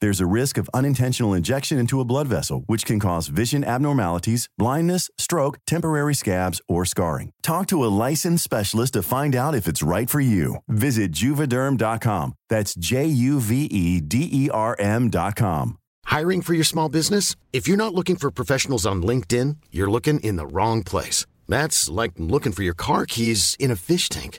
There's a risk of unintentional injection into a blood vessel, which can cause vision abnormalities, blindness, stroke, temporary scabs, or scarring. Talk to a licensed specialist to find out if it's right for you. Visit juvederm.com. That's J U V E D E R M.com. Hiring for your small business? If you're not looking for professionals on LinkedIn, you're looking in the wrong place. That's like looking for your car keys in a fish tank.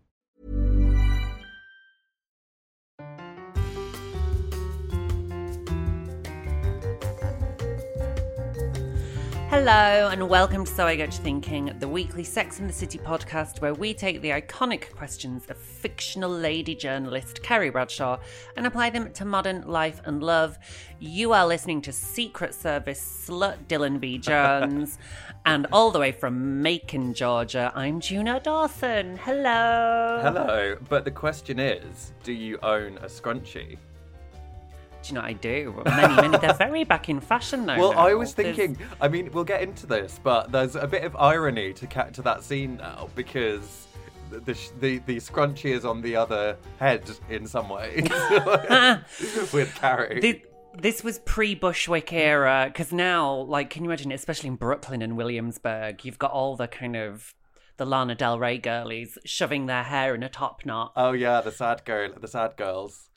Hello, and welcome to So I Get to Thinking, the weekly Sex in the City podcast where we take the iconic questions of fictional lady journalist Carrie Bradshaw and apply them to modern life and love. You are listening to Secret Service slut Dylan B. Jones, and all the way from Macon, Georgia, I'm Juno Dawson. Hello. Hello, but the question is do you own a scrunchie? Do you know what I do? Many, many. They're very back in fashion now. Well, I was There's- thinking, I mean, we'll get into this, but there's a bit of irony to ca- to that scene now because the, the, the, the scrunchie is on the other head in some ways with Carrie. Thi- this was pre Bushwick era because now, like, can you imagine, especially in Brooklyn and Williamsburg, you've got all the kind of the Lana Del Rey girlies shoving their hair in a top knot, oh yeah, the sad girl, the sad girls.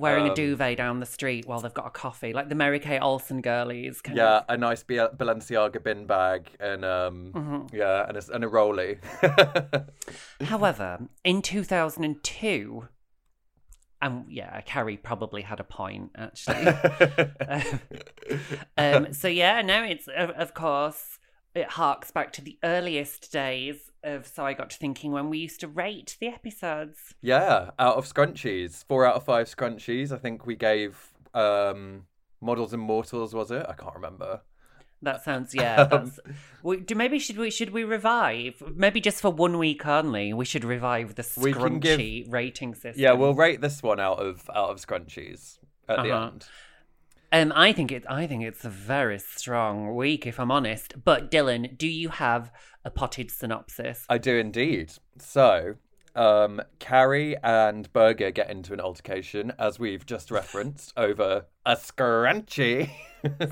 Wearing a um, duvet down the street while they've got a coffee, like the Mary Kate Olsen girlies. Kind Yeah, of. a nice B- Balenciaga bin bag and um, Mm-hmm. yeah, and a, and a rolly. However, in 2002, and yeah, Carrie probably had a point actually. um, so yeah, no, it's of course it harks back to the earliest days of. So I got to thinking when we used to rate the episodes. Yeah, out of scrunchies, four out of five scrunchies. I think we gave um, Models and Mortals, was it? I can't remember. That sounds yeah. That's we, do maybe should we should we revive maybe just for one week only? We should revive the can give- rating system. Yeah, we'll rate this one out of out of scrunchies at the Uh-huh. end. Um, I think it. I think it's a very strong week, if I'm honest. But Dylan, do you have a potted synopsis? I do indeed. So, um, Carrie and Berger get into an altercation, as we've just referenced, over a scrunchie.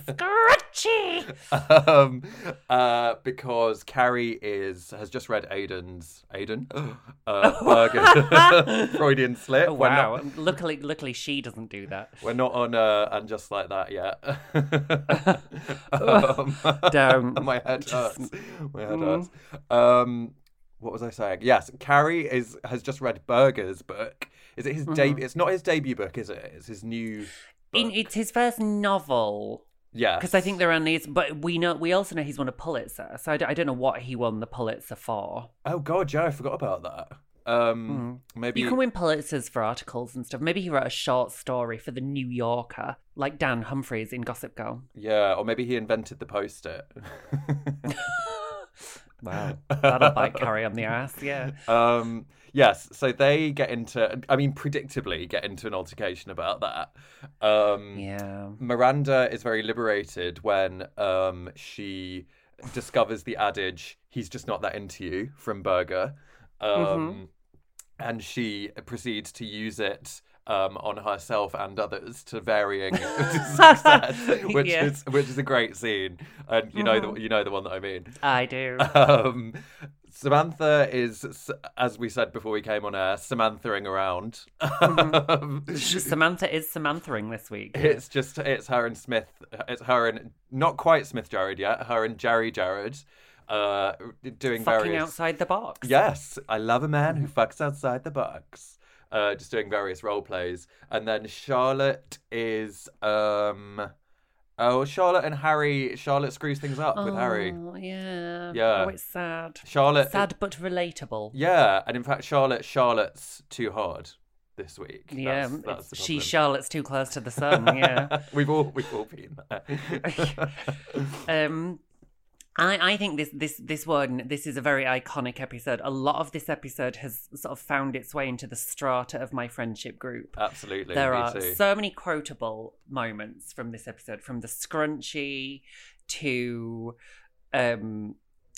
Scratchy. um, uh, because Carrie is has just read Aidan's Aiden uh, Berger Freudian slip. Oh, We're wow. not- luckily, luckily, she doesn't do that. We're not on uh, and just like that yet. um, Don't. My head hurts. My head Mm. hurts. Um, what was I saying? Yes, Carrie is has just read Berger's book. Is it his Mm-hmm. debut? It's not his debut book, is it? It's his new. In, it's his first novel yeah, because I think there are only. But we know we also know he's won a Pulitzer, so I don't, I don't know what he won the Pulitzer for. Oh God, yeah, I forgot about that. Um, maybe Mm. You can win Pulitzers for articles and stuff. Maybe he wrote a short story for the New Yorker, like Dan Humphreys in Gossip Girl. Yeah, or maybe he invented the post-it. Wow, that'll bite Carrie on the ass. Yeah. um, yes, so they get into, I mean, predictably get into an altercation about that. Um, Yeah. Miranda is very liberated when um, she discovers the adage, he's just not that into you, from Berger. Um, Mm-hmm. And she proceeds to use it um, on herself and others to varying success, which Yeah. is which is a great scene. And you know Mm-hmm. the you know the one that I mean. I do. Um, Samantha is, as we said before we came on air, Samanthering around. Samantha is Samanthering this week. It's just it's her and Smith. It's her and not quite Smith Jerrod yet. Her and Jerry Jerrod, uh, doing Fucking various. outside the box. Yes, I love a man who fucks outside the box. Uh, just doing various role plays, and then Charlotte is um, oh Charlotte and Harry. Charlotte screws things up with Harry. Oh, yeah. Yeah. Oh, it's sad. Charlotte, Sad but relatable. yeah, and in fact Charlotte Charlotte's too hard this week. Yeah, That's- that's she. Charlotte's too close to the sun. Yeah. we've all we've all been there. um, I I think this this this one this is a very iconic episode. A lot of this episode has sort of found its way into the strata of my friendship group. Absolutely, there are too. so many quotable moments from this episode, from the scrunchie to um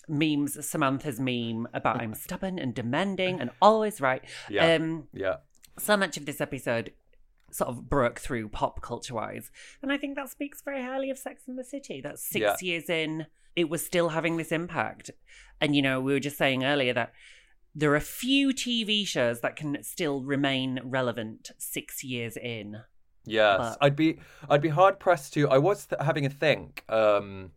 memes samantha's meme about i'm stubborn and demanding and always right Yeah. um yeah, so much of this episode sort of broke through pop culture wise. And I think that speaks very highly of Sex and the City. That six Yeah. years in, it was still having this impact. And, you know, we were just saying earlier that there are a few TV shows that can still remain relevant six years in. Yes, But- I'd be I'd be hard pressed to. I was th- having a think. Um,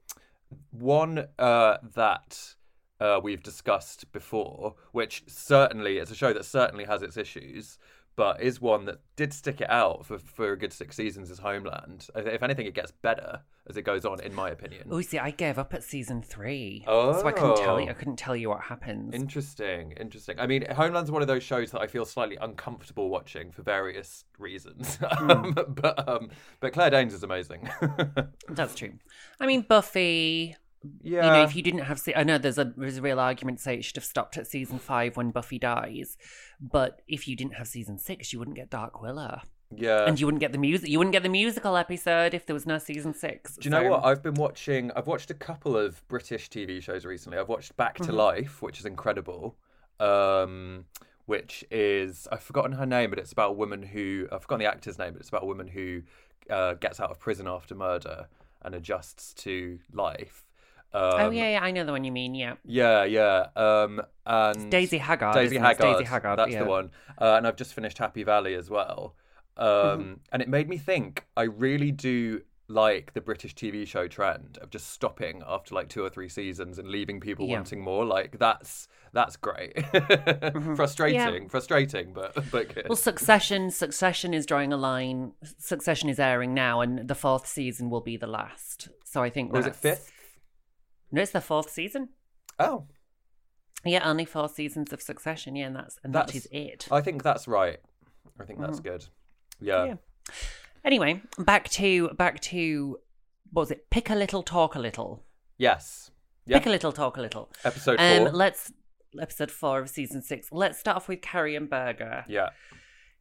one uh, that uh, we've discussed before, which certainly is a show that certainly has its issues, but is one that did stick it out for, for a good six seasons. Is Homeland? If anything, it gets better as it goes on, in my opinion. Oh, see, I gave up at season three. So I couldn't tell you. I Oh. couldn't tell you what happens. Interesting, interesting. I mean, Homeland's one of those shows that I feel slightly uncomfortable watching for various reasons. Um, but um, but Claire Danes is amazing. That's true. I mean, Buffy. yeah, You know, if you didn't have, se- I know there's a there's a real argument to say it should have stopped at season five when Buffy dies, but if you didn't have season six, you wouldn't get Dark Willow, yeah. and you wouldn't get the music. You wouldn't get the musical episode if there was no season six. Do you know what? I've been watching. I've watched a couple of British TV shows recently. I've watched Back Mm-hmm. to Life, which is incredible. Um, which is I've forgotten her name, but it's about a woman who I've forgotten the actor's name, but it's about a woman who uh, gets out of prison after murder and adjusts to life. Um, oh yeah, yeah, I know the one you mean. Yeah, Yeah, yeah. Um, and Daisy Haggard. Daisy? It's Haggard. Daisy Haggard. That's yeah. the one. Uh, and I've just finished Happy Valley as well. Um, Mm-hmm. And it made me think. I really do like the British TV show trend of just stopping after like two or three seasons and leaving people Yeah. wanting more. Like that's that's great. frustrating, frustrating, but but good. Well, Succession. Succession is drawing a line. Succession is airing now, and the fourth season will be the last. So I think. is it fifth? No, it's the fourth season. Oh, Yeah, only four seasons of Succession. Yeah, and that's and that is it. I think that's right. I think that's good. Yeah. Yeah. Anyway, back to back to what was it? Pick a little, talk a little. Yes. Yeah. Pick a little, talk a little. Episode Um, four. let's episode four of season six. Let's start off with Carrie and Berger. yeah.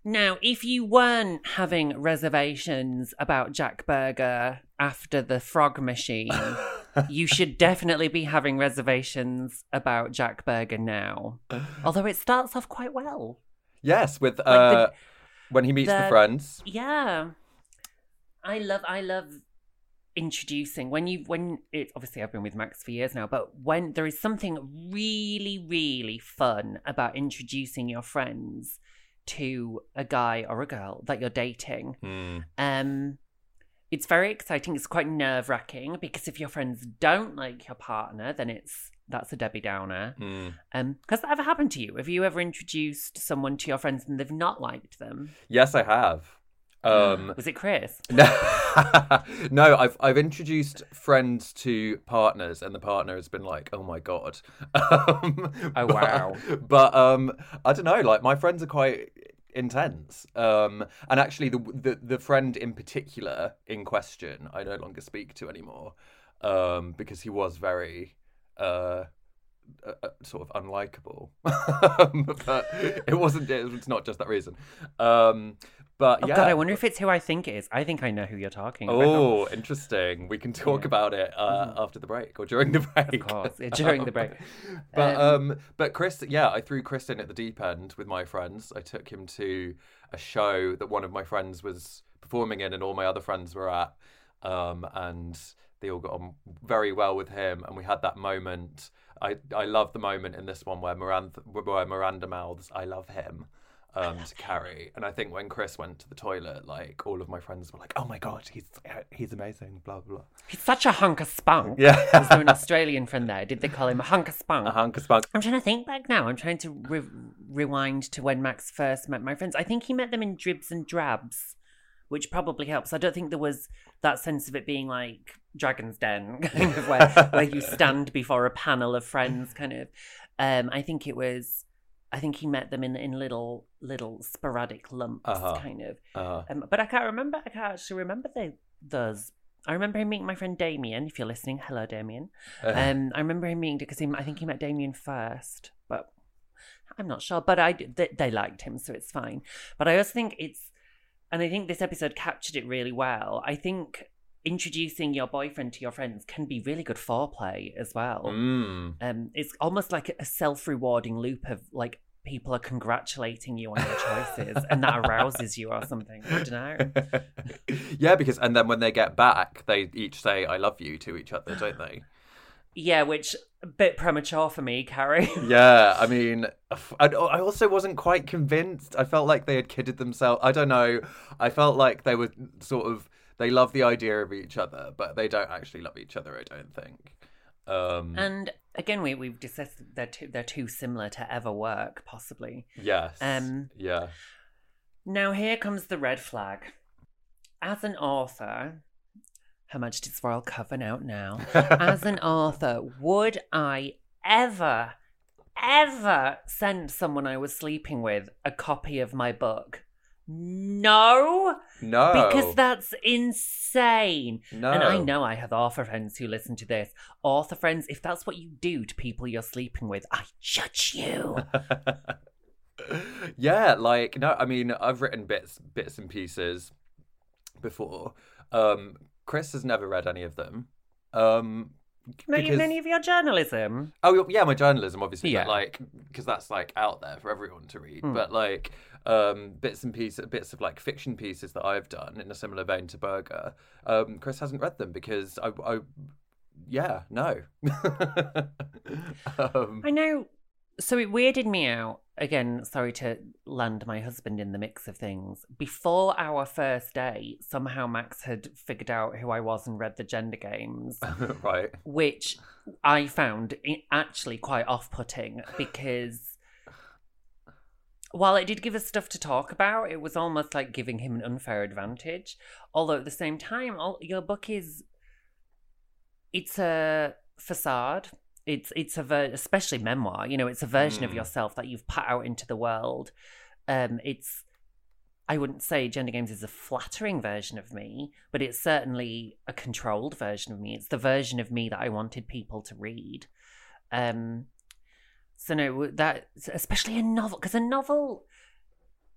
Now, if you weren't having reservations about Jack Berger after the frog machine, you should definitely be having reservations about Jack Berger now. Although it starts off quite well. Yes, with the- uh, when he meets the, the- friends. Yeah. I love I love introducing when you when it obviously I've been with Max for years now, but when there is something really, really fun about introducing your friends to a guy or a girl that you're dating. Hmm. Um it's very exciting. It's quite nerve wracking because if your friends don't like your partner, then it's that's a Debbie Downer. Hmm. Um, has that ever happened to you? Have you ever introduced someone to your friends and they've not liked them? Yes, I have. Um, Was it Chris? no, no, I've I've introduced friends to partners, and the partner has been like, "Oh my god!" Um, Oh, but- wow. But um, I don't know. Like my friends are quite intense. Um, and actually, the the the friend in particular in question, I no longer speak to anymore, um, because he was very. Uh, uh, uh, sort of unlikable, Um, but it wasn't. It's not just that reason. Um, but Oh yeah, god, I wonder if it's who I think it is. I think I know who you're talking about. Oh, interesting. We can talk Yeah. about it uh, after the break or during the break. Of course, during the break. but Um, um, but Chris, yeah, I threw Chris in at the deep end with my friends. I took him to a show that one of my friends was performing in, and all my other friends were at. Um, and they all got on very well with him, and we had that moment I I love the moment in this one where Miranda where Miranda mouths "I love him." Um, to Carrie, and I think when Chris went to the toilet, like all of my friends were like, "Oh my god, he's he's amazing," blah blah. blah. He's such a hunk of spunk. Yeah. Was there an Australian friend there? Did they call him a hunk of spunk? A hunk of spunk. I'm trying to think back now. I'm trying to re- rewind to when Max first met my friends. I think he met them in dribs and drabs, which probably helps. I don't think there was that sense of it being like Dragon's Den, kind of where where you stand before a panel of friends, kind of. Um, I think it was. I think he met them in in little little sporadic lumps, Uh-huh. kind of. Uh, Um, but I can't remember. I can't actually remember the, those. I remember him meeting my friend Damien. If you're listening, hello Damien. Um, I remember him meeting because I think he met Damien first, but I'm not sure. But I they, they liked him, so it's fine. But I also think it's, and I think this episode captured it really well. I think introducing your boyfriend to your friends can be really good foreplay as well. mm. Um, it's almost like a self-rewarding loop of like people are congratulating you on your choices, and that arouses you or something. I don't know. yeah, because and then when they get back, they each say "I love you" to each other, don't they? Yeah, which a bit premature for me, Carrie. Yeah, I mean, I, also wasn't quite convinced. I felt like they had kidded themselves. I don't know. I felt like they were sort of they love the idea of each other, but they don't actually love each other. I don't think. Um, And again, we we've discussed they're too they're too similar to ever work, possibly. yes. um, yeah. Now here comes the red flag. As an author, Her Majesty's Royal Coven out now. As an author, would I ever, ever send someone I was sleeping with a copy of my book? No, No. because that's insane. no. And I know I have author friends who listen to this. Author friends, if that's what you do to people you're sleeping with, I judge you. yeah, like no, I mean I've written bits bits and pieces before. Um Chris has never read any of them. Um Not because- any of your journalism. Oh yeah, my journalism obviously, Yeah. like because that's like out there for everyone to read. Mm. But like um, bits and pieces, bits of like fiction pieces that I've done in a similar vein to Berger. Um, Chris hasn't read them because I, I yeah, no. um, I know. So it weirded me out. Again, sorry to land my husband in the mix of things. Before our first date, somehow Max had figured out who I was and read the gender games, right. which I found actually quite off putting because while it did give us stuff to talk about, it was almost like giving him an unfair advantage. Although at the same time, all, your book is it's a facade. It's it's a ver- especially memoir. You know, it's a version of Mm. yourself that you've put out into the world. Um, it's I wouldn't say Gender Games is a flattering version of me, but it's certainly a controlled version of me. It's the version of me that I wanted people to read. Um, so no, that especially a novel because a novel.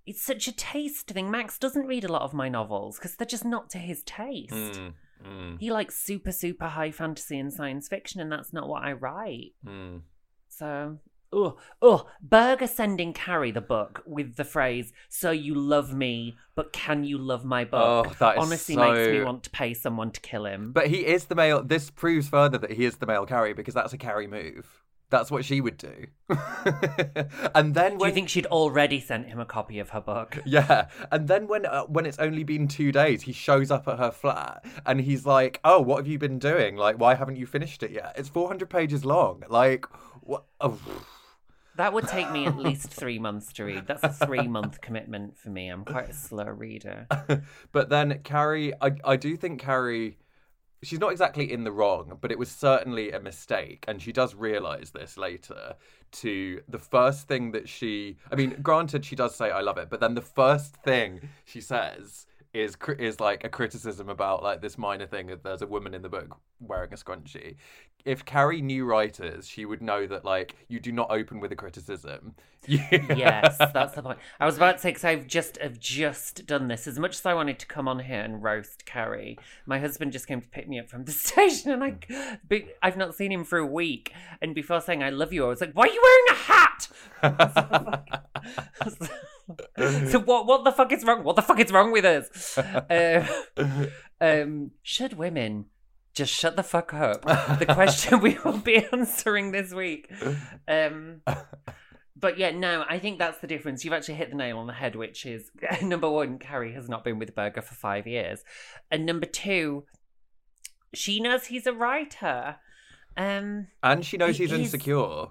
It's such a taste thing. Max doesn't read a lot of my novels because they're just not to his taste. Mm, mm, He likes super, super high fantasy and science fiction, and that's not what I write. mm. So, oh, oh, Berger sending Carrie the book with the phrase, So you love me, but can you love my book? Oh, that honestly makes me want to pay someone to kill him. But he is the male. This proves further that he is the male Carrie because that's a Carrie move. That's what she would do. and then Do you think she'd already sent him a copy of her book? Yeah, and then when uh, when it's only been two days, he shows up at her flat and he's like, "Oh, what have you been doing? Like, why haven't you finished it yet? It's four hundred pages long. Like, what? Oh. That would take me at least three months to read. That's a three month commitment for me. I'm quite a slow reader. but then Carrie, I I do think Carrie, she's not exactly in the wrong, but it was certainly a mistake, and she does realize this later. To the first thing that she, I mean, granted, she does say "I love it," but then the first thing she says is is like a criticism about like this minor thing that there's a woman in the book wearing a scrunchie. If Carrie knew writers, she would know that like you do not open with a criticism. yes, that's the point. I was about to say because I've just have just done this. As much as I wanted to come on here and roast Carrie, my husband just came to pick me up from the station, and I, I've not seen him for a week. And before saying "I love you," I was like, "Why are you wearing a hat?" so what? What the fuck is wrong? What the fuck is wrong with us? Uh, um, should women just shut the fuck up. the question we will be answering this week. Um, but yeah, no, I think that's the difference. You've actually hit the nail on the head, which is number one, Carrie has not been with Berger for five years. And number two, she knows he's a writer. Um, And she knows He he's is- insecure.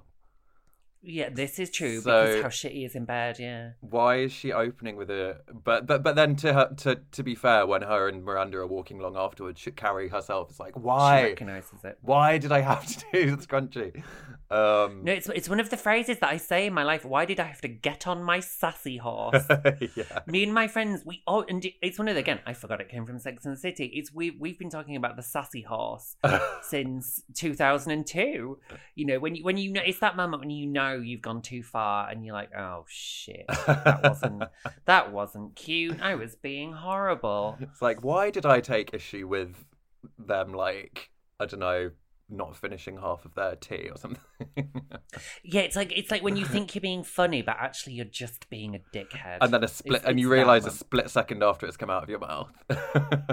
Yeah, this is true So- because how shitty he is in bed, yeah. Why is she opening with a? But but but then to her to to be fair, when her and Miranda are walking along afterwards, she Carrie herself is like, She why? recognises it. Why did I have to do the scrunchy? Um, No, it's it's one of the phrases that I say in my life. Why did I have to get on my sassy horse? yeah. Me and my friends, we all, and it's one of the, again, I forgot it came from Sex and the City. It's we we've been talking about the sassy horse since 2002. You know, when you when you know it's that moment when you know you've gone too far and you're like, oh shit, that wasn't that wasn't cute. I was being horrible. It's like, why did I take issue with them? Like, I don't know, not finishing half of their tea or something. Yeah, it's like it's like when you think you're being funny, but actually you're just being a dickhead. and then a split, It's- and you it's realise a split second after it's come out of your mouth.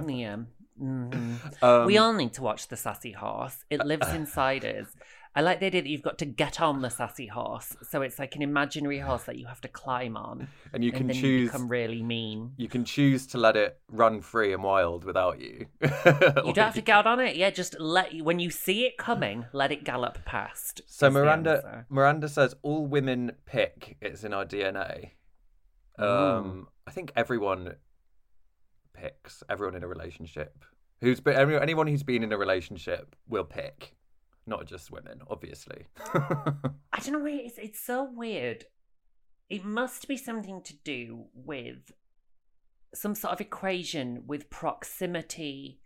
Yeah. Mhm. um, we all need to watch the sassy horse. It lives inside us. I like the idea that you've got to get on the sassy horse, so it's like an imaginary horse that you have to climb on, and you and can you choose. become really mean. You can choose to let it run free and wild without you. You don't have to get on it. Yeah, just let you when you see it coming, let it gallop past. So Miranda. Miranda says all women pick. It's in our DNA. Um, I think everyone picks. Everyone in a relationship who's been anyone who's been in a relationship will pick, not just women, obviously. I don't know why it's it's so weird. It must be something to do with some sort of equation with proximity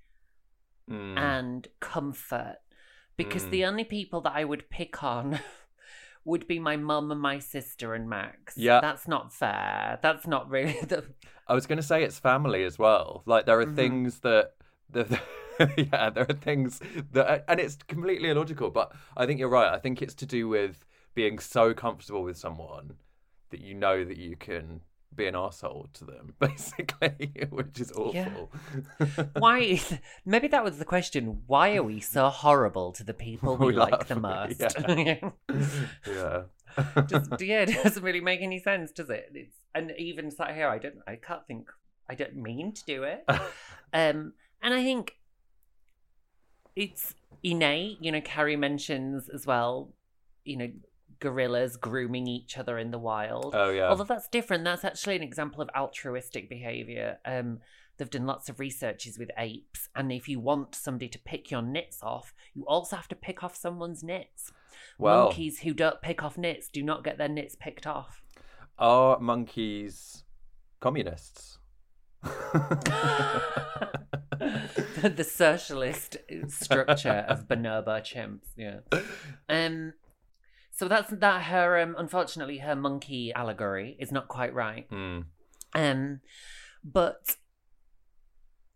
Mm. and comfort because Mm. the only people that I would pick on would be my mum and my sister and Max. Yeah. That's not fair. That's not really the I was going to say it's family as well. Like there are Mhm. things that the, yeah, there are things that and it's completely illogical, but I think you're right. I think it's to do with being so comfortable with someone that you know that you can be an asshole to them, basically, which is Yeah. awful. why maybe that was the question. Why are we so horrible to the people we, We like the most? yeah. Just, yeah, it doesn't really make any sense, does it? It's and even sat here, I don't I can't think I don't mean to do it. Um, and I think it's innate. You know, Carrie mentions as well. You know, gorillas grooming each other in the wild. oh yeah. Although that's different. That's actually an example of altruistic behavior. Um, they've done lots of researches with apes, and if you want somebody to pick your nits off, you also have to pick off someone's nits. Well, Monkeys who don't pick off nits do not get their nits picked off. are monkeys communists? the socialist structure of bonobo chimps. Yeah. Um. So that's that. Her um. Unfortunately, her monkey allegory is not quite right. Hmm. Um. But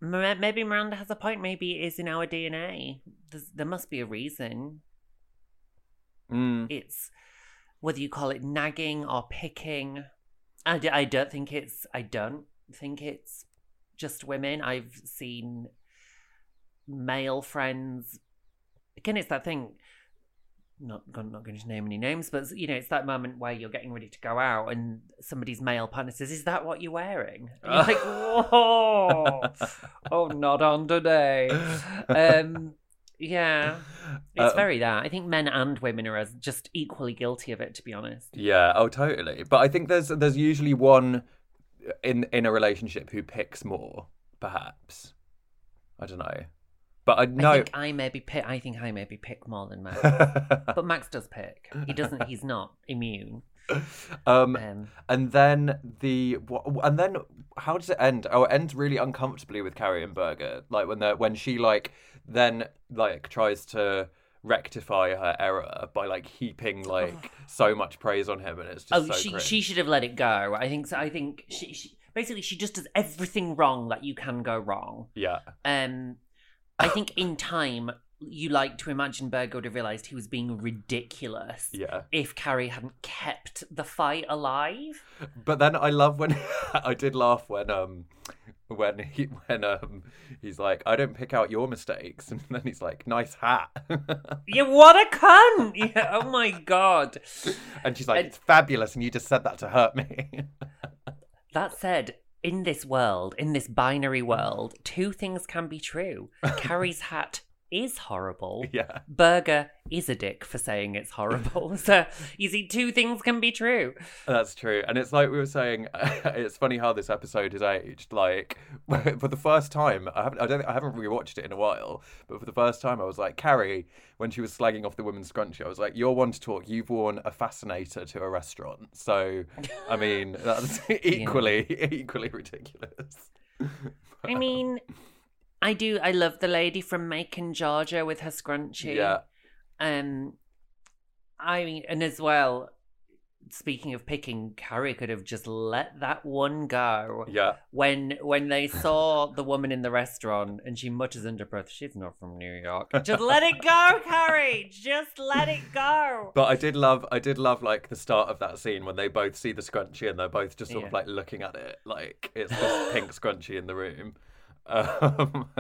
maybe Miranda has a point. Maybe it is in our DNA. There's, there must be a reason. Hmm. It's whether you call it nagging or picking. I, d- I don't think it's. I don't think it's just women. I've seen male friends. Again, it's that thing. Not I'm not going to name any names, but you know, it's that moment where you're getting ready to go out, and somebody's male partner says, "Is that what you're wearing?" And you're like, "Whoa, oh, not on today." Um, yeah, it's Uh, very that. I think men and women are as just equally guilty of it, to be honest. Yeah, oh totally. But I think there's there's usually one in in a relationship who picks more, perhaps. I don't know. But I I know think I maybe pick. I think I maybe pick more than Max, but Max does pick. He doesn't. He's not immune. um Um, and then the and then how does it end? Oh, it ends really uncomfortably with Carrie and Berger. Like when they when she like then like tries to rectify her error by like heaping like so much praise on him and it's just oh, so she cringe. she should have let it go. I think so. I think she, she basically she just does everything wrong that you can go wrong. yeah Um, I think in time you like to imagine Berger would have realised he was being ridiculous yeah if Carrie hadn't kept the fight alive. But then I love when I did laugh when um when he when um he's like, I don't pick out your mistakes, and then he's like, nice hat, Yeah, what a cunt! Yeah, oh my god. and she's like, And- it's fabulous, and you just said that to hurt me. That said, in this world, in this binary world, two things can be true. Carrie's hat is horrible. yeah, Berger is a dick for saying it's horrible. so, you see, two things can be true. that's true. And it's like we were saying, it's funny how this episode is aged. Like for the first time, I haven't, I don't, I haven't rewatched it in a while, but for the first time, I was like, Carrie, when she was slagging off the women's scrunchie, I was like, you're one to talk. You've worn a fascinator to a restaurant, so I mean, that's equally equally ridiculous. I mean, I do. I love the lady from Macon, Georgia, with her scrunchie. Yeah. Um, I mean, and as well, speaking of picking, Carrie could have just let that one go. Yeah. When when they saw the woman in the restaurant and she mutters under breath, "She's not from New York." Just let it go, Carrie. Just let it go. But I did love, I did love like the start of that scene when they both see the scrunchie and they're both just sort of like looking at it, like it's this pink scrunchie in the room. Um,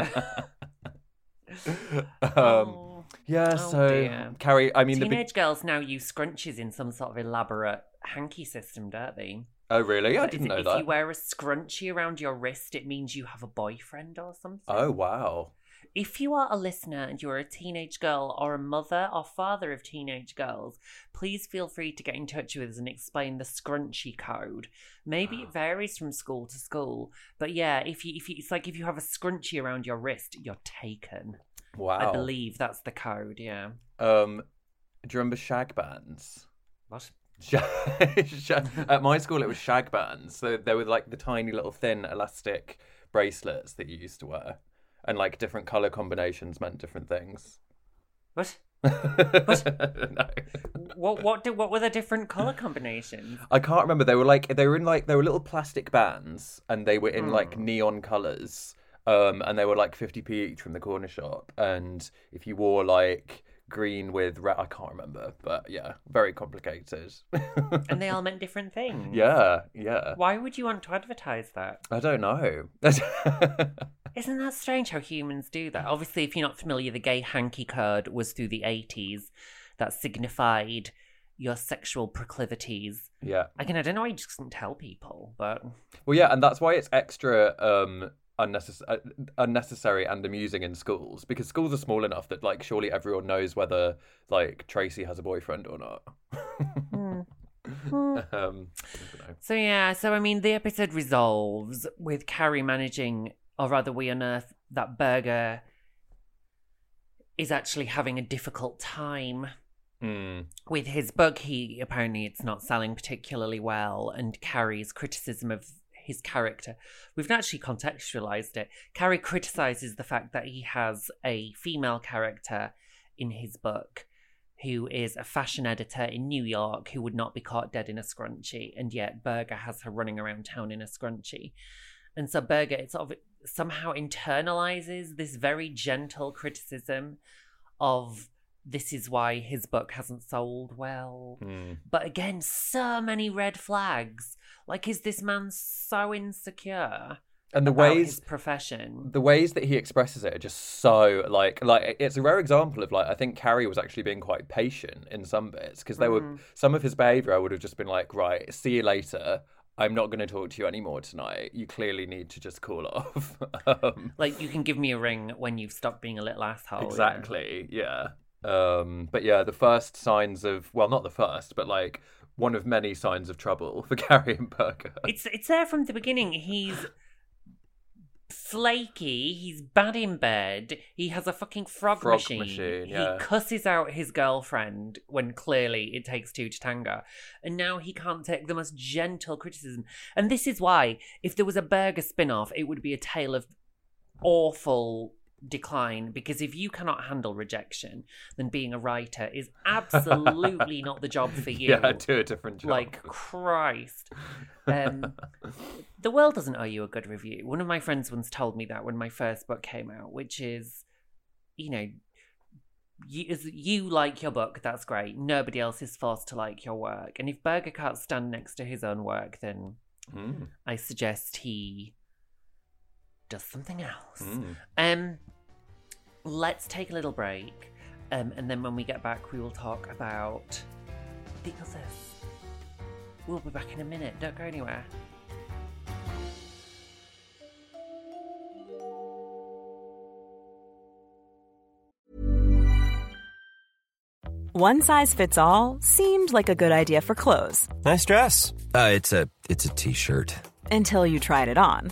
um, Oh. yeah. Oh, so dear. Carrie, I mean, the Teenage girls now use scrunchies in some sort of elaborate hanky system, don't they? Oh really? I If- didn't know if that. you wear a scrunchie around your wrist, it means you have a boyfriend or something. Oh wow. If you are a listener and you're a teenage girl or a mother or father of teenage girls, please feel free to get in touch with us and explain the scrunchie code. Maybe it varies from school to school, but yeah, if you if you, it's like if you have a scrunchie around your wrist, you're taken. Wow. I believe that's the code. Yeah. Um, do you remember shag bands? What? At my school, it was shag bands. So they were like the tiny little thin elastic bracelets that you used to wear, and like different color combinations meant different things. What? no. What? What? What were the different color combinations? I can't remember. They were like they were in like they were little plastic bands, and they were in like Hmm. neon colors. Um, and they were like 50p each from the corner shop. And if you wore like green with red, I can't remember, but yeah, very complicated. And they all meant different things. yeah, yeah. Why would you want to advertise that? I don't know. Isn't that strange how humans do that? Obviously, if you're not familiar, the gay hanky code was through the 80s that signified your sexual proclivities. yeah. Again, I don't know why you just didn't tell people, but Well, yeah, and that's why it's extra um unnecess- uh, unnecessary and amusing in schools because schools are small enough that like surely everyone knows whether like Tracy has a boyfriend or not. Hmm. um, I don't know. So yeah, so I mean, the episode resolves with Carrie managing, or rather, we unearth that Berger is actually having a difficult time Mm, with his book. He apparently it's not selling particularly well, and Carrie's criticism of his character. We've actually contextualized it. Carrie criticizes the fact that he has a female character in his book who is a fashion editor in New York who would not be caught dead in a scrunchie, and yet Berger has her running around town in a scrunchie. And so Berger it sort of somehow internalizes this very gentle criticism of this is why his book hasn't sold well. mm. But again, so many red flags. Like, is this man so insecure And the about ways his profession? the ways that he expresses it are just so like like it's a rare example of like I think Carrie was actually being quite patient in some bits because they were Mhm. some of his behavior I would have just been like right see you later I'm not going to talk to you anymore tonight you clearly need to just cool off um, Like, you can give me a ring when you've stopped being a little asshole. exactly yeah um but yeah the first signs of well not the first but like one of many signs of trouble for Carrie and Berger It's it's there from the beginning. He's flaky. He's bad in bed. He has a fucking frog, Frog machine. machine, yeah. He cusses out his girlfriend when clearly it takes two to tango, and now he can't take the most gentle criticism. And this is why, if there was a Berger spin-off, it would be a tale of awful decline because if you cannot handle rejection then being a writer is absolutely not the job for you yeah do a different job like Christ. Um, the world doesn't owe you a good review. One of my friends once told me that when my first book came out, which is, you know, you, you like your book, that's great. Nobody else is forced to like your work. And if Berger can't stand next to his own work, then Mm. I suggest he does something else. Um, let's take a little break, um, and then when we get back, we will talk about legal sis. We'll be back in a minute. Don't go anywhere. One size fits all seemed like a good idea for clothes Nice dress. Uh, it's a it's a t-shirt. until you tried it on.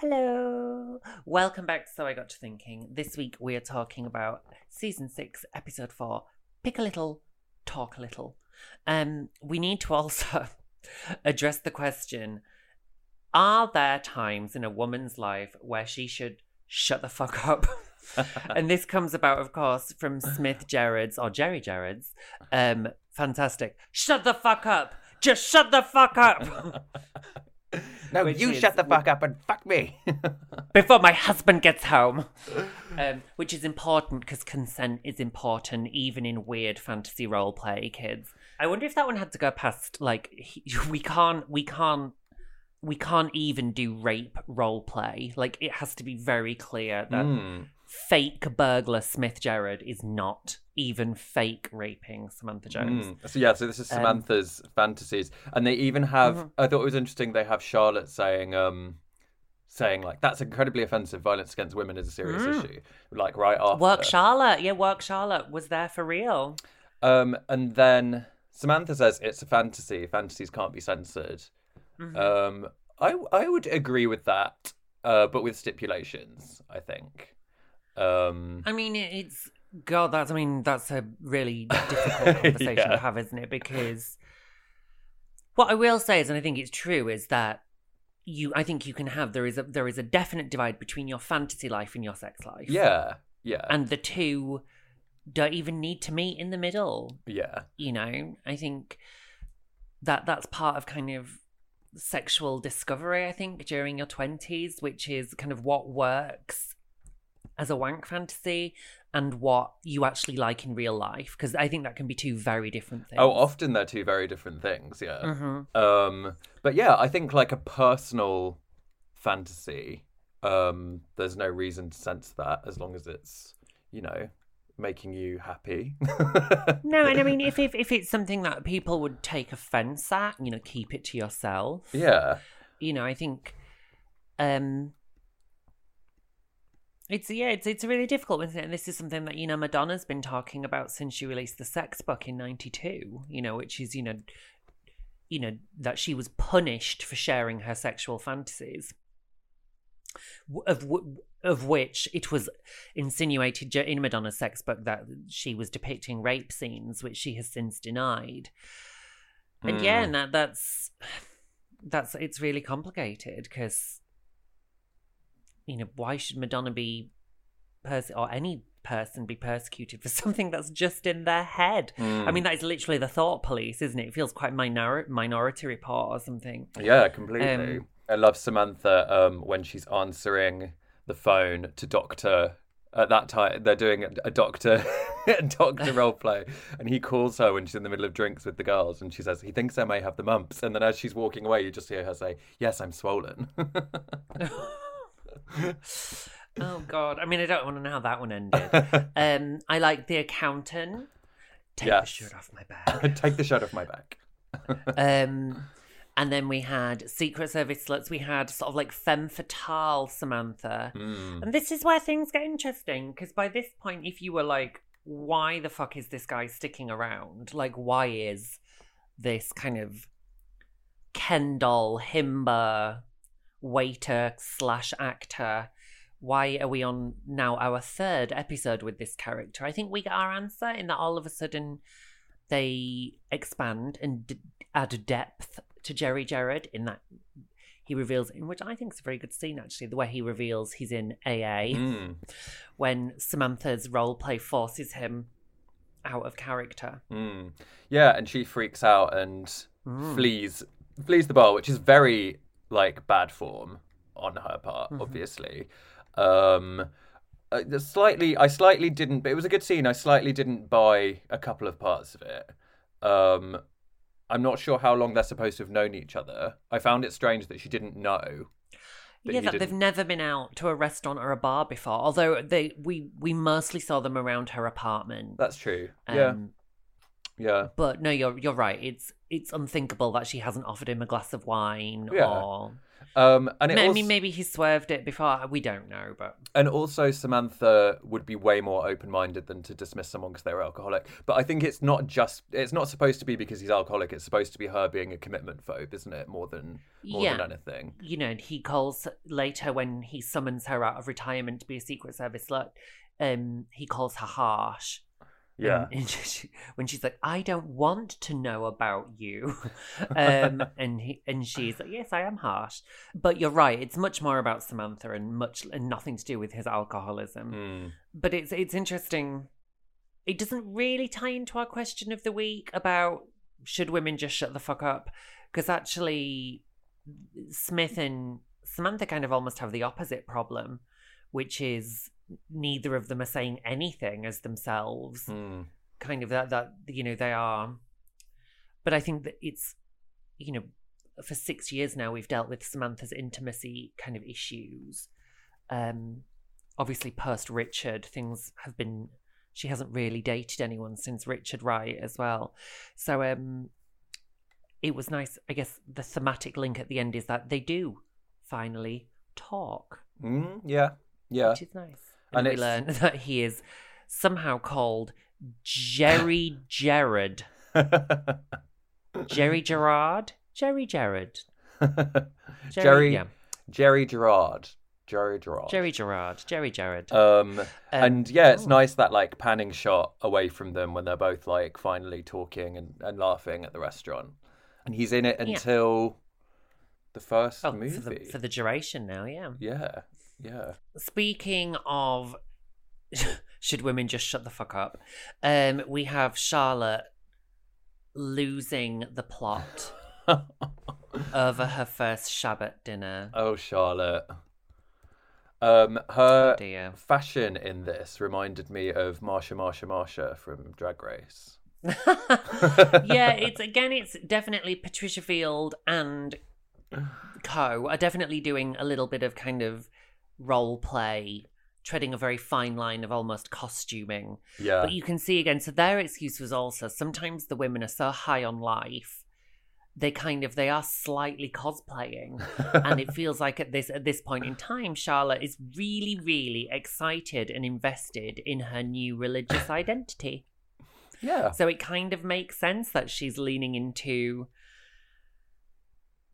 Hello. Welcome back to So I Got to Thinking. This week we are talking about season six, episode four. Pick a little, talk a little. Um, we need to also address the question: Are there times in a woman's life where she should shut the fuck up? and this comes about, of course, from Smith Jerrod's or Jerry Jerrod's. Um, fantastic. Shut the fuck up. Just shut the fuck up. No, Which you is- shut the fuck up and fuck me. before my husband gets home. Um, which is important because consent is important, even in weird fantasy role play, kids. I wonder if that one had to go past like he, we can't, we can't, we can't even do rape role play. Like it has to be very clear that Mm. Fake burglar Smith Jerrod is not even fake raping Samantha Jones. Mm. So yeah, so this is Um, Samantha's fantasies, and they even have. Mhm. I thought it was interesting. They have Charlotte saying, um, saying like that's incredibly offensive. Violence against women is a serious Mm. issue. Like right after. Work Charlotte, yeah, work Charlotte was there for real. Um, and then Samantha says it's a fantasy. Fantasies can't be censored. Mhm. Um, I I would agree with that, uh, but with stipulations. I think. Um, I mean, it's God. That's I mean, that's a really difficult conversation Yeah. to have, isn't it? Because what I will say is, and I think it's true, is that you, I think you can have there is a there is a definite divide between your fantasy life and your sex life. yeah, yeah, and the two don't even need to meet in the middle. yeah. You know, I think that that's part of kind of sexual discovery. I think during your twenties, which is kind of what works as a wank fantasy and what you actually like in real life because i think that can be two very different things Oh, often they're two very different things. Yeah. Mhm. Um, but yeah, I think like a personal fantasy. Um, there's no reason to censor that as long as it's you know making you happy. no and i mean if, if if it's something that people would take offense at you know keep it to yourself yeah. you know i think um it's yeah it's it's really difficult isn't it? and this is something that you know madonna's been talking about since she released the sex book in 92 you know which is you know you know that she was punished for sharing her sexual fantasies of of which it was insinuated in Madonna's sex book that she was depicting rape scenes, which she has since denied. And yeah, Mm. and that that's that's it's really complicated because you know why should Madonna be pers- or any person be persecuted for something that's just in their head? I Mm. mean, that is literally the thought police, isn't it? It feels quite minor- minority report or something. Yeah, completely. Um, I love Samantha um, when she's answering the phone to Doctor. At that time, they're doing a, a doctor, a doctor role play, and he calls her when she's in the middle of drinks with the girls, and she says he thinks I may have the mumps. And then as she's walking away, you just hear her say, "Yes, I'm swollen." Oh God! I mean, I don't want to know how that one ended. um, I like the accountant. Take the shirt off my back. Take the shirt off my back. um, and then we had Secret Service sluts. We had sort of like femme fatale Samantha, Hmm. and this is where things get interesting because by this point, if you were like, "Why the fuck is this guy sticking around? Like, why is this kind of Kendall himba waiter slash actor?" Why are we on now our third episode with this character? I think we get our answer in that all of a sudden they expand and d- add depth to Jerry Jerrod in that he reveals, in which I think is a very good scene actually, the way he reveals he's in AA Mm. when Samantha's role play forces him out of character. Mm. Yeah, and she freaks out and Mm. flees flees the bar, which is very like bad form on her part, Mm-hmm. obviously. Um uh, slightly I slightly didn't but it was a good scene. I slightly didn't buy a couple of parts of it. Um I'm not sure how long they're supposed to have known each other. I found it strange that she didn't know. that yeah, that they've never been out to a restaurant or a bar before. Although they we we mostly saw them around her apartment. That's true. Um, Yeah. But no, you're you're right. It's it's unthinkable that she hasn't offered him a glass of wine Yeah. or Um and it I mean maybe he swerved it before. We don't know, but And also, Samantha would be way more open-minded than to dismiss someone because they're alcoholic. But I think it's not just—it's not supposed to be because he's alcoholic. It's supposed to be her being a commitment phobe, isn't it? More than more Yeah. than anything. you know, he calls later when he summons her out of retirement to be a Secret Service slut. Um, he calls her harsh. Yeah. And, she, when she's like, "I don't want to know about you," um, and he and she's like, "Yes, I am harsh," but you're right. It's much more about Samantha and much and nothing to do with his alcoholism. Mm. But it's it's interesting. It doesn't really tie into our question of the week about should women just shut the fuck up because actually Smith and Samantha kind of almost have the opposite problem, which is neither of them are saying anything as themselves. Mm. Kind of that that you know they are, but I think that it's you know for six years now we've dealt with Samantha's intimacy kind of issues. Um, obviously post Richard things have been. She hasn't really dated anyone since Richard Wright as well, so um, it was nice. I guess the thematic link at the end is that they do finally talk, Mm, yeah. Yeah. which is nice. And, And we learn that he is somehow called Jerry Gerard. Jerry Gerard? Jerry Jerrod. Jerry. yeah. Jerry Gerard. Jerry Gerard. Jerry Gerard. Jerry Jerrod. Um, and yeah, it's oh. nice that like panning shot away from them when they're both like finally talking and, and laughing at the restaurant, and he's in it Yeah. until the first oh, movie. for the, for the duration now, yeah. Yeah, yeah. Speaking of should women just shut the fuck up? Um, we have Charlotte losing the plot over her first Shabbat dinner. Oh, Charlotte. Um, her Oh, dear. fashion in this reminded me of Marsha, Marsha, Marsha from Drag Race. yeah, it's again, it's definitely Patricia Field and Co are definitely doing a little bit of kind of role play, treading a very fine line of almost costuming. Yeah. But you can see again, so their excuse was also sometimes the women are so high on life, they kind of they are slightly cosplaying, and it feels like at this at this point in time, Charlotte is really, really excited and invested in her new religious identity. Yeah. So it kind of makes sense that she's leaning into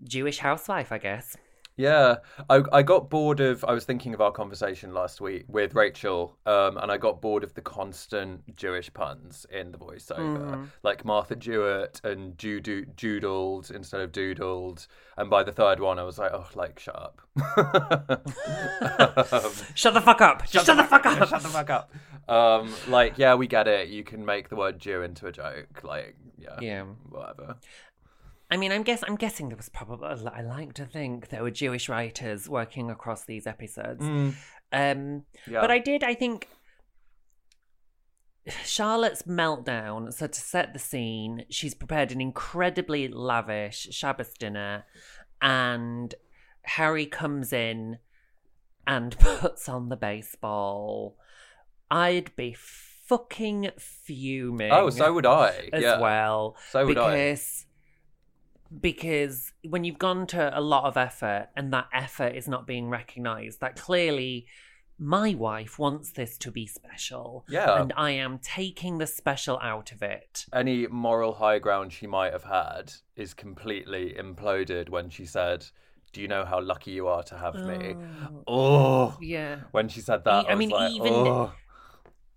Jewish housewife, I guess. Yeah, I I got bored of. I was thinking of our conversation last week with Rachel, um, and I got bored of the constant Jewish puns in the voiceover, like Martha Jewett and Judo, Judled instead of Doodled. And by the third one, I was like, oh, like shut up. Um, Shut the fuck up! Shut, the fuck up! Shut the fuck up. Um, like, yeah, we get it. You can make the word Jew into a joke. Like, yeah, Yeah. whatever. I mean, I'm guess I'm guessing there was probably. I like to think there were Jewish writers working across these episodes. Um, Yeah. but I did. I think Charlotte's meltdown. So to set the scene, she's prepared an incredibly lavish Shabbos dinner, and Harry comes in and puts on the baseball. I'd be fucking fuming. Oh, so would I. as yeah. well. So would I. because because when you've gone to a lot of effort and that effort is not being recognized, that clearly my wife wants this to be special. Yeah. And I am taking the special out of it. Any moral high ground she might have had is completely imploded when she said, "Do you know how lucky you are to have me?" Oh, Yeah. when she said that, I, mean, like, even- oh.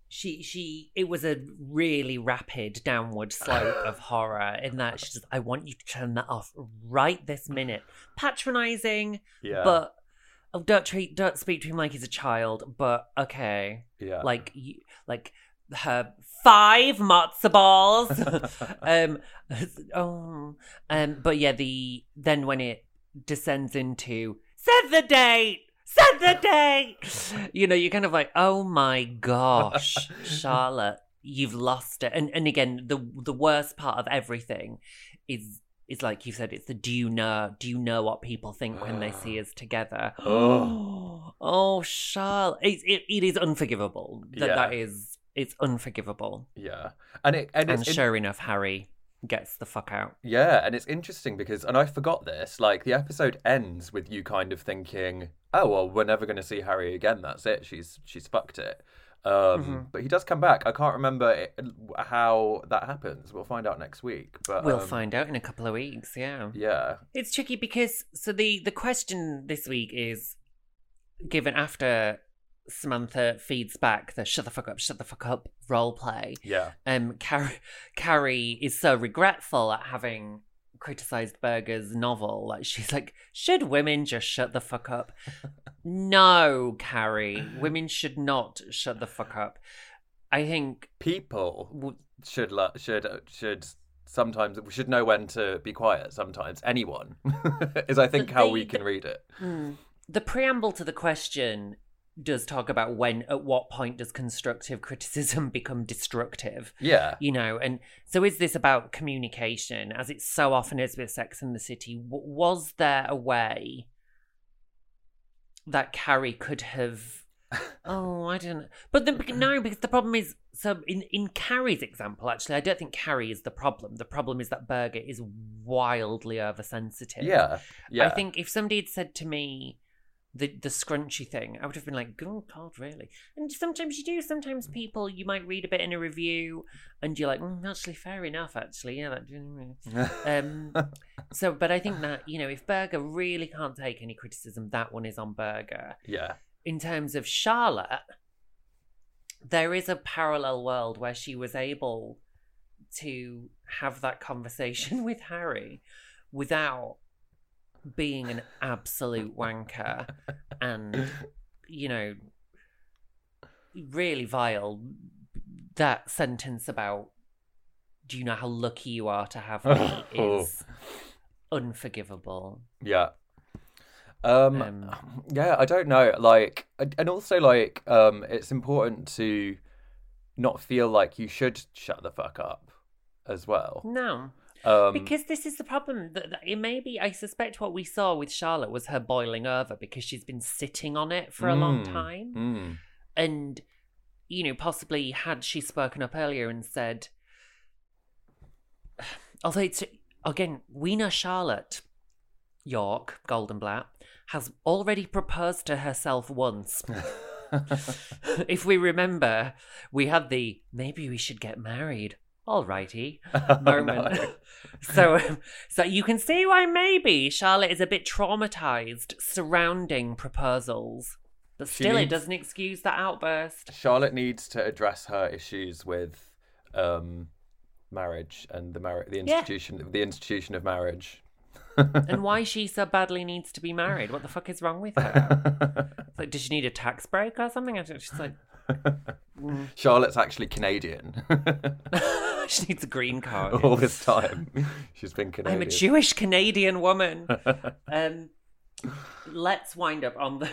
She she it was a really rapid downward slope of horror in that she's just I want you to turn that off right this minute. Patronizing, yeah, but oh, don't treat don't speak to him like he's a child, but okay. yeah, like you, like her five matzo balls. um, oh, um, but yeah, the then when it descends into set the date, set the date. You know, you're kind of like, oh my gosh, Charlotte, you've lost it. And and again, the the worst part of everything is. is like you said, it's the do you know? Do you know what people think when they see us together? Oh. oh, Charlotte, it, it, it is unforgivable. That Yeah. that is it's unforgivable. yeah, and it and, And it's in- sure enough, Harry gets the fuck out. Yeah, and it's interesting because, and I forgot this, like the episode ends with you kind of thinking, oh, well, we're never going to see Harry again. That's it. She's she's fucked it. Um, Mm-hmm. But he does come back. I can't remember it, how that happens. We'll find out next week. But We'll um, find out in a couple of weeks. Yeah, Yeah, it's tricky because so the the question this week is given after Samantha feeds back the "shut the fuck up, shut the fuck up" role play. yeah, um Carrie, Carrie is so regretful at having criticized Berger's novel. Like she's like, should women just shut the fuck up? no, Carrie, women should not shut the fuck up. I think people w- should lo- should should sometimes we should know when to be quiet. Sometimes anyone is, I think, how we can read it. the preamble to the question does talk about when at what point does constructive criticism become destructive. Yeah, you know and so is this about communication as it so often is with sex in the city. W- was there a way that carrie could have oh i don't know but then no because the problem is so in in carrie's example actually i don't think carrie is the problem. The problem is that berger is wildly oversensitive. Yeah, yeah. I think if somebody had said to me the the scrunchy thing, I would have been like, "Oh God, really?" And sometimes you do. Sometimes people you might read a bit in a review, and you're like, mm, "Actually, fair enough. Actually, yeah." That, um, so, but I think that you know, if Berger really can't take any criticism, that one is on Berger. yeah, In terms of Charlotte, there is a parallel world where she was able to have that conversation with Harry without being an absolute wanker and you know really vile that sentence about do you know how lucky you are to have me Oh. is unforgivable Yeah. Um, Um, yeah, I don't know. Like, and also like, um, it's important to not feel like you should shut the fuck up as well. no Um, because this is the problem it may be i suspect what we saw with charlotte was her boiling over because she's been sitting on it for a long Mm, time. mm, and you know possibly had she spoken up earlier and said although it's again we know charlotte york goldenblatt has already proposed to herself once. If we remember we had the maybe we should get married alrighty moment no. so so you can see why maybe charlotte is a bit traumatized surrounding proposals but still it doesn't excuse that outburst Charlotte needs to address her issues with um, marriage and the mar- the Yeah. institution the institution of marriage. and why she so badly needs to be married. What the fuck is wrong with her? Like, does she need a tax break or something? She's like, Charlotte's actually Canadian. she needs a green card. All this time, she's been Canadian. I'm a Jewish Canadian woman. um, let's wind up on the,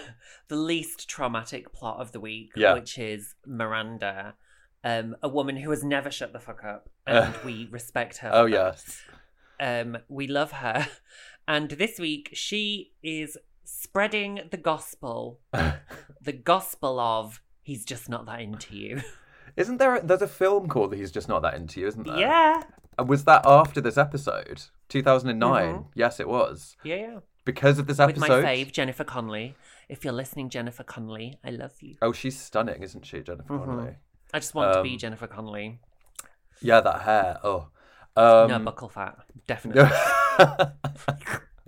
the least traumatic plot of the week, Yeah. which is Miranda, um, a woman who has never shut the fuck up, and we respect her. Oh yes. Um, we love her. And this week, she is spreading the gospel, the gospel of he's just not that into you. Isn't there? A, there's a film called "He's Just Not That Into You," isn't there? yeah. And was that after this episode? 2009. Mhm. Yes, it was. Yeah, yeah. Because of this episode, With my fave, Jennifer Connelly. If you're listening, Jennifer Connelly, I love you. Oh, she's stunning, isn't she, Jennifer Mhm. Connelly? I just want to be Um, Jennifer Connelly. Yeah, that hair. Oh. Um, no buccal fat, definitely.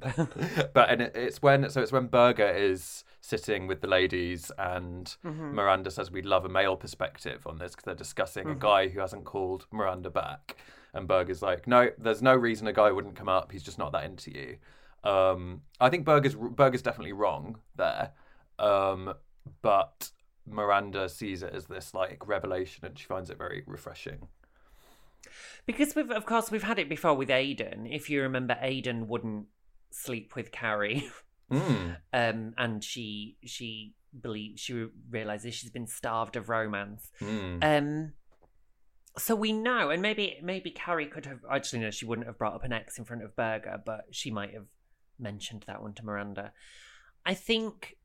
but and it, it's when so it's when Berger is sitting with the ladies and Mhm. Miranda says we'd love a male perspective on this because they're discussing a Mhm. guy who hasn't called Miranda back, and Berger's like, no, there's no reason a guy wouldn't come up. He's just not that into you. Um, I think Berger's Berger's definitely wrong there, um, but Miranda sees it as this like revelation and she finds it very refreshing. Because we've, of course, we've had it before with Aiden. If you remember, Aiden wouldn't sleep with Carrie, Mm. um, and she she believes she realizes she's been starved of romance. Mm. Um, so we know, and maybe maybe Carrie could have actually no, she wouldn't have brought up an ex in front of Berger, but she might have mentioned that one to Miranda. I think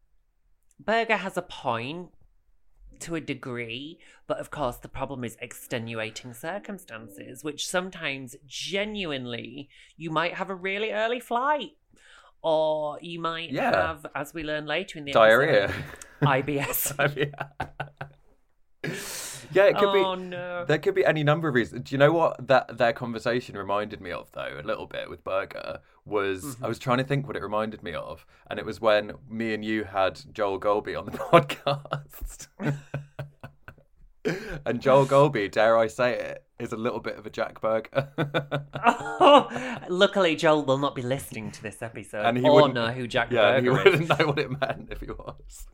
Berger has a point to a degree, but of course the problem is extenuating circumstances, which sometimes genuinely you might have a really early flight. Or you might Yeah. have, as we learn later in the Diarrhea. episode, IBS. Yeah, it could Oh, be. no. There could be any number of reasons. Do you know what that their conversation reminded me of though? A little bit with Berger was Mm-hmm. I was trying to think what it reminded me of, and it was when me and you had Joel Golby on the podcast. and Joel Golby, dare I say it, is a little bit of a Jack Berger. Luckily, Joel will not be listening to this episode and he or wouldn't know who Jack yeah, he wouldn't know what it meant if he was.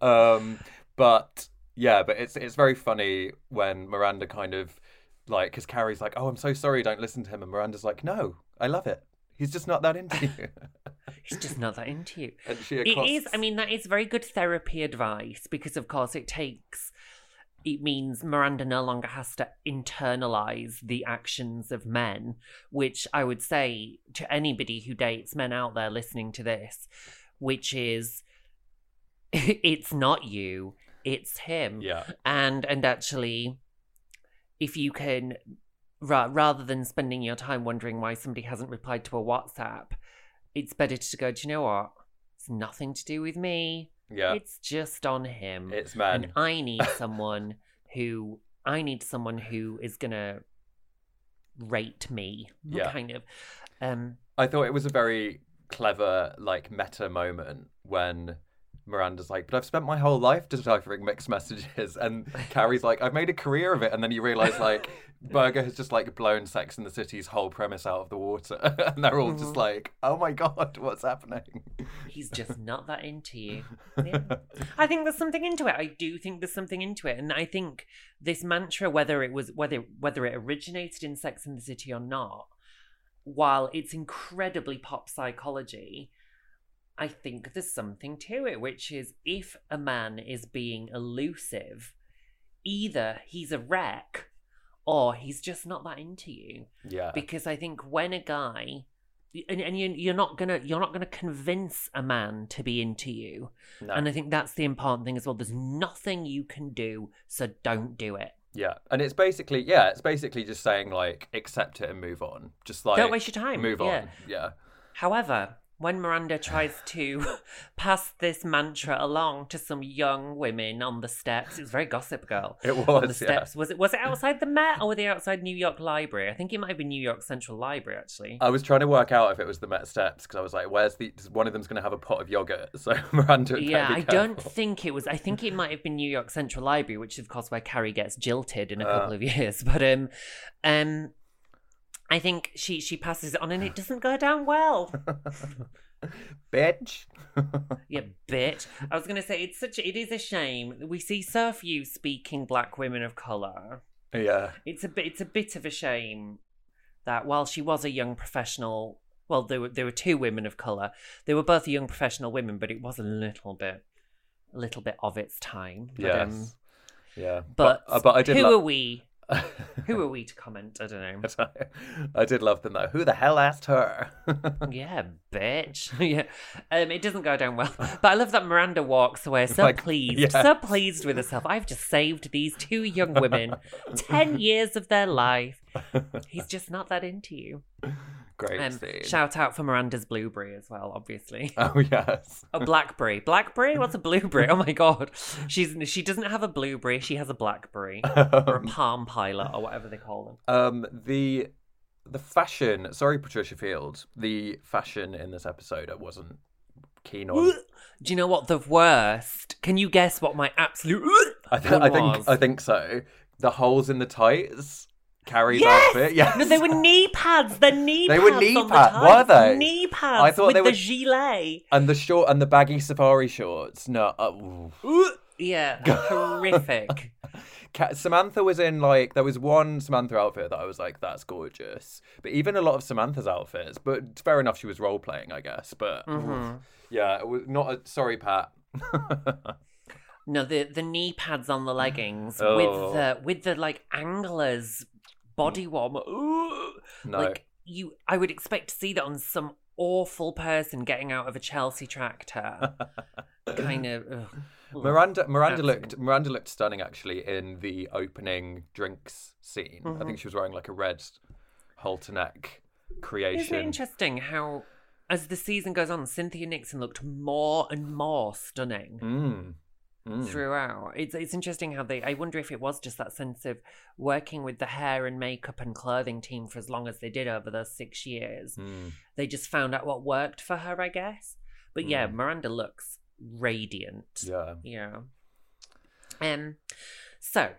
um, but yeah, but it's it's very funny when Miranda kind of like because Carrie's like, "Oh, I'm so sorry, don't listen to him," and Miranda's like, "No, I love it. He's just not that into you." He's just not that into you. and she It is. I mean, that is very good therapy advice because, of course, it takes. It means Miranda no longer has to internalize the actions of men, which I would say to anybody who dates men out there listening to this, which is, it's not you, it's him. Yeah. and and actually if you can ra- rather than spending your time wondering why somebody hasn't replied to a whatsapp it's better to go do you know what it's nothing to do with me Yeah. it's just on him It's man. and i need someone who i need someone who is gonna rate me Yeah. kind of um I thought it was a very clever, like, meta moment when Miranda's like, but I've spent my whole life deciphering mixed messages. And Carrie's like, I've made a career of it. And then you realize, like, Berger has just, like, blown Sex in the City's whole premise out of the water. and they're all just Mhm. like, oh my God, what's happening? he's just not that into you. Yeah. I think there's something into it. I do think there's something into it, and I think this mantra, whether it was whether whether it originated in Sex and the City or not, while it's incredibly pop psychology, I think there's something to it, which is if a man is being elusive, either he's a wreck or he's just not that into you Yeah. because I think when a guy and, and you, you're not gonna you're not gonna convince a man to be into you, No. and I think that's the important thing as well. There's nothing you can do, so don't do it. Yeah, and it's basically yeah, it's basically just saying like accept it and move on. Just like Don't waste your time, Move yeah. on. Yeah. However, when Miranda tries to pass this mantra along to some young women on the steps, it was very Gossip Girl. It was on the was, yeah. steps. Was it was it outside the Met or were they outside New York Library? I think it might have been New York Central Library actually. I was trying to work out if it was the Met Steps because I was like, "Where's the one of them's going to have a pot of yogurt?" So Miranda, Yeah, be I don't think it was. I think it might have been New York Central Library, which is of course where Carrie gets jilted in a Uh. couple of years. But um, um, I think she she passes it on and it doesn't go down well. Bitch. Yeah, bitch. I was gonna say it's such a, it is a shame that we see so few speaking black women of color. yeah. It's a bit it's a bit of a shame that while she was a young professional, well there were there were two women of color. They were both young professional women, but it was a little bit a little bit of its time. But, Yes. um, yeah. but, uh, but I did who lo- are we? Who are we to comment? I don't know. I did love them though. Who the hell asked her? Yeah, bitch. yeah. Um, it doesn't go down well. But I love that Miranda walks away so Like, pleased, yes. so pleased with herself. I've just saved these two young women 10 years of their life. He's just not that into you. Great Um, scene. shout out for Miranda's blueberry as well, obviously. Oh yes. A blackberry. Blackberry? What's a blueberry? Oh my god. She's she doesn't have a blueberry, she has a blackberry. or a palm pilot or whatever they call them. Um, the the fashion. Sorry, Patricia Field. The fashion in this episode, I wasn't keen on. Do you know what the worst? Can you guess what my absolute I, th- I think? I think so. The holes in the tights. Carrie's Yes! outfit. Yes. No, they were knee pads. The knee They pads. They were knee on the pad- tights. were they? Knee pads I thought with they the were- gilet. and the short and the baggy safari shorts. No. Uh, ooh. Yeah, horrific. Samantha was in like there was one Samantha outfit that I was like that's gorgeous, but even a lot of Samantha's outfits. But fair enough, she was role playing, I guess. But Mm-hmm. yeah, it was not a sorry, Pat. No, the the knee pads on the leggings Oh. with the with the like anglers body warmer. Ooh. No. Like you, I would expect to see that on some awful person getting out of a Chelsea tractor. kind of. ugh. Miranda Miranda Absolutely. looked Miranda looked stunning actually in the opening drinks scene. I Mm-hmm. think she was wearing like a red halter neck Isn't it creation. interesting how, as the season goes on, Cynthia Nixon looked more and more stunning Mm. Mm. throughout. It's it's interesting how they. I wonder if it was just that sense of working with the hair and makeup and clothing team for as long as they did over those six years. Mm. They just found out what worked for her, I guess. But yeah, Mm. Miranda looks radiant. Yeah. Yeah. Um. So,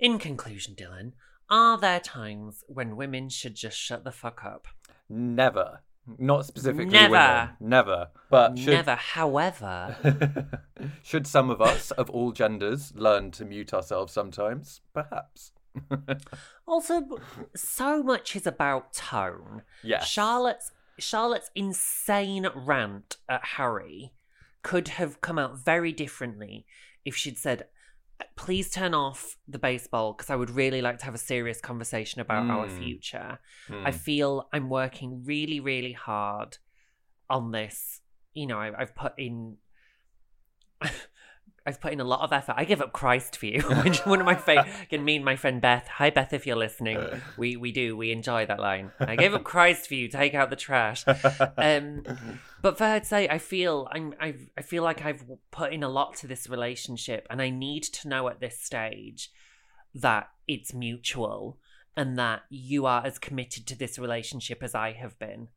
in conclusion, Dylan, are there times when women should just shut the fuck up? Never. Not specifically Never. women. Never. But should Never. However, should some of us of all genders learn to mute ourselves sometimes? Perhaps. also, so much is about tone. Yes. Charlotte's Charlotte's insane rant at Harry could have come out very differently if she'd said, "Please turn off the baseball because I would really like to have a serious conversation about our Mm. future. Hmm. I feel I'm working really, really hard on this. You know, I, I've put in." I've put in a lot of effort. I give up Christ for you. Which one of my favorite. Can mean my friend Beth. Hi Beth, if you're listening, we we do we enjoy that line. I gave up Christ for you. Take out the trash. Um, but for her to say, I feel I'm I I feel like I've put in a lot to this relationship, and I need to know at this stage that it's mutual and that you are as committed to this relationship as I have been.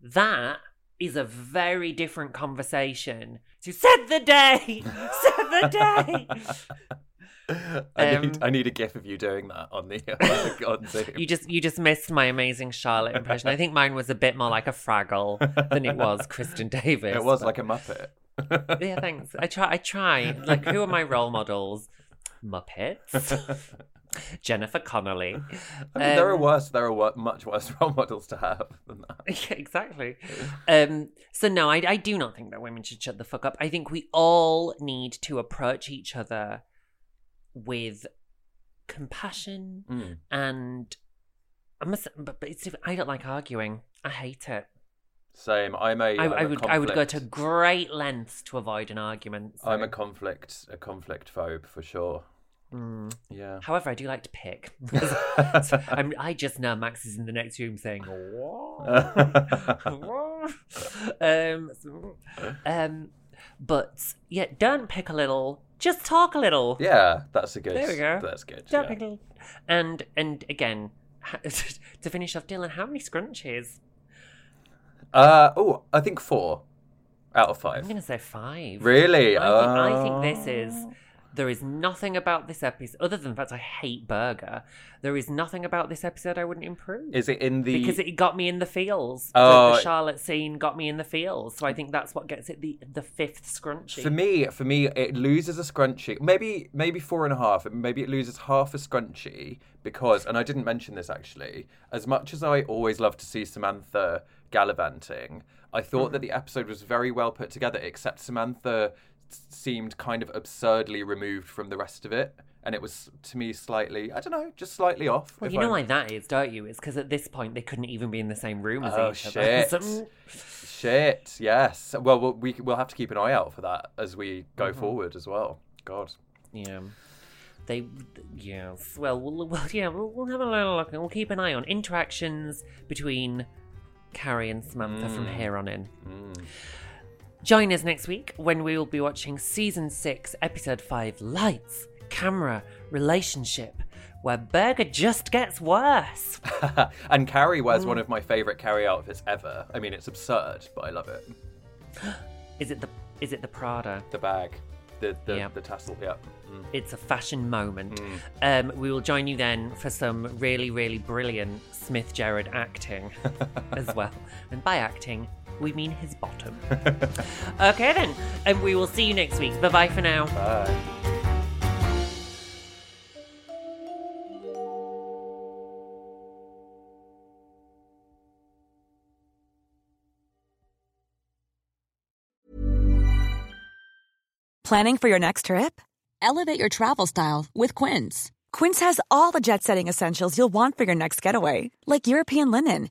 That is a very different conversation to set the day, set the day. I Um, need I need a gif of you doing that on the on Zoom. You just you just missed my amazing Charlotte impression. I think mine was a bit more like a Fraggle than it was Kristin Davis. it was but- like a Muppet. yeah, thanks. I try. I try. Like, who are my role models? Muppets. Jennifer Connelly. I mean, there are Um, worse. There are wor- much worse role models to have than that. Yeah, exactly. Um, so no, I, I do not think that women should shut the fuck up. I think we all need to approach each other with compassion Mm. and I must, but, but it's I don't like arguing. I hate it. Same. I'm a. I, I'm I a would I would go to great lengths to avoid an argument. so- I'm a conflict a conflict phobe for sure. Mm. Yeah. However, I do like to pick. I'm, I just know Max is in the next room saying, "What?" What?" um, um, but yeah, don't pick a little. Just talk a little. yeah, that's a good. There we go. That's good. Don't yeah. pick a little. And and again, to finish off, Dylan, how many scrunchies? Uh oh, I think four out of five. I'm gonna say five. Really? I think, I think Oh. this is There is nothing about this episode, other than the fact I hate Berger. There is nothing about this episode I wouldn't improve. Is it in the because it got me in the feels. The- Oh. the, Charlotte scene got me in the feels. So I think that's what gets it the the fifth scrunchie. For me, for me, it loses a scrunchie. Maybe, maybe four and a half. Maybe it loses half a scrunchie because, and I didn't mention this actually. As much as I always love to see Samantha gallivanting, I thought mm-hmm. that the episode was very well put together. Except Samantha seemed kind of absurdly removed from the rest of it, and it was to me slightly, I don't know, just slightly off. well, you know I'm- why that is, don't you? It's because at this point they couldn't even be in the same room as Oh each shit! other. Shit! Yes. Well, we'll we we'll have to keep an eye out for that as we go Mm-hmm. forward as well. God. Yeah. They, yes. Well, we'll, well yeah, we'll, we'll have a little look and we'll keep an eye on interactions between Carrie and Samantha from Mm. here on in. Join us next week when we will be watching season 6, episode 5 Lights, Camera, Relationship, where Berger just gets worse. and Carrie wears Mm. one of my favourite Carrie outfits ever. I mean, it's absurd, but I love it. Is it the is it the Prada? The bag, the the, Yeah. the tassel. Yeah. Mm. It's a fashion moment. Um, we will join you then for some really, really brilliant Smith Jerrod acting as well. And by acting, we mean his bottom. okay then, and we will see you next week. Bye bye for now. Bye. Planning for your next trip? Elevate your travel style with Quince. Quince has all the jet setting essentials you'll want for your next getaway, like European linen,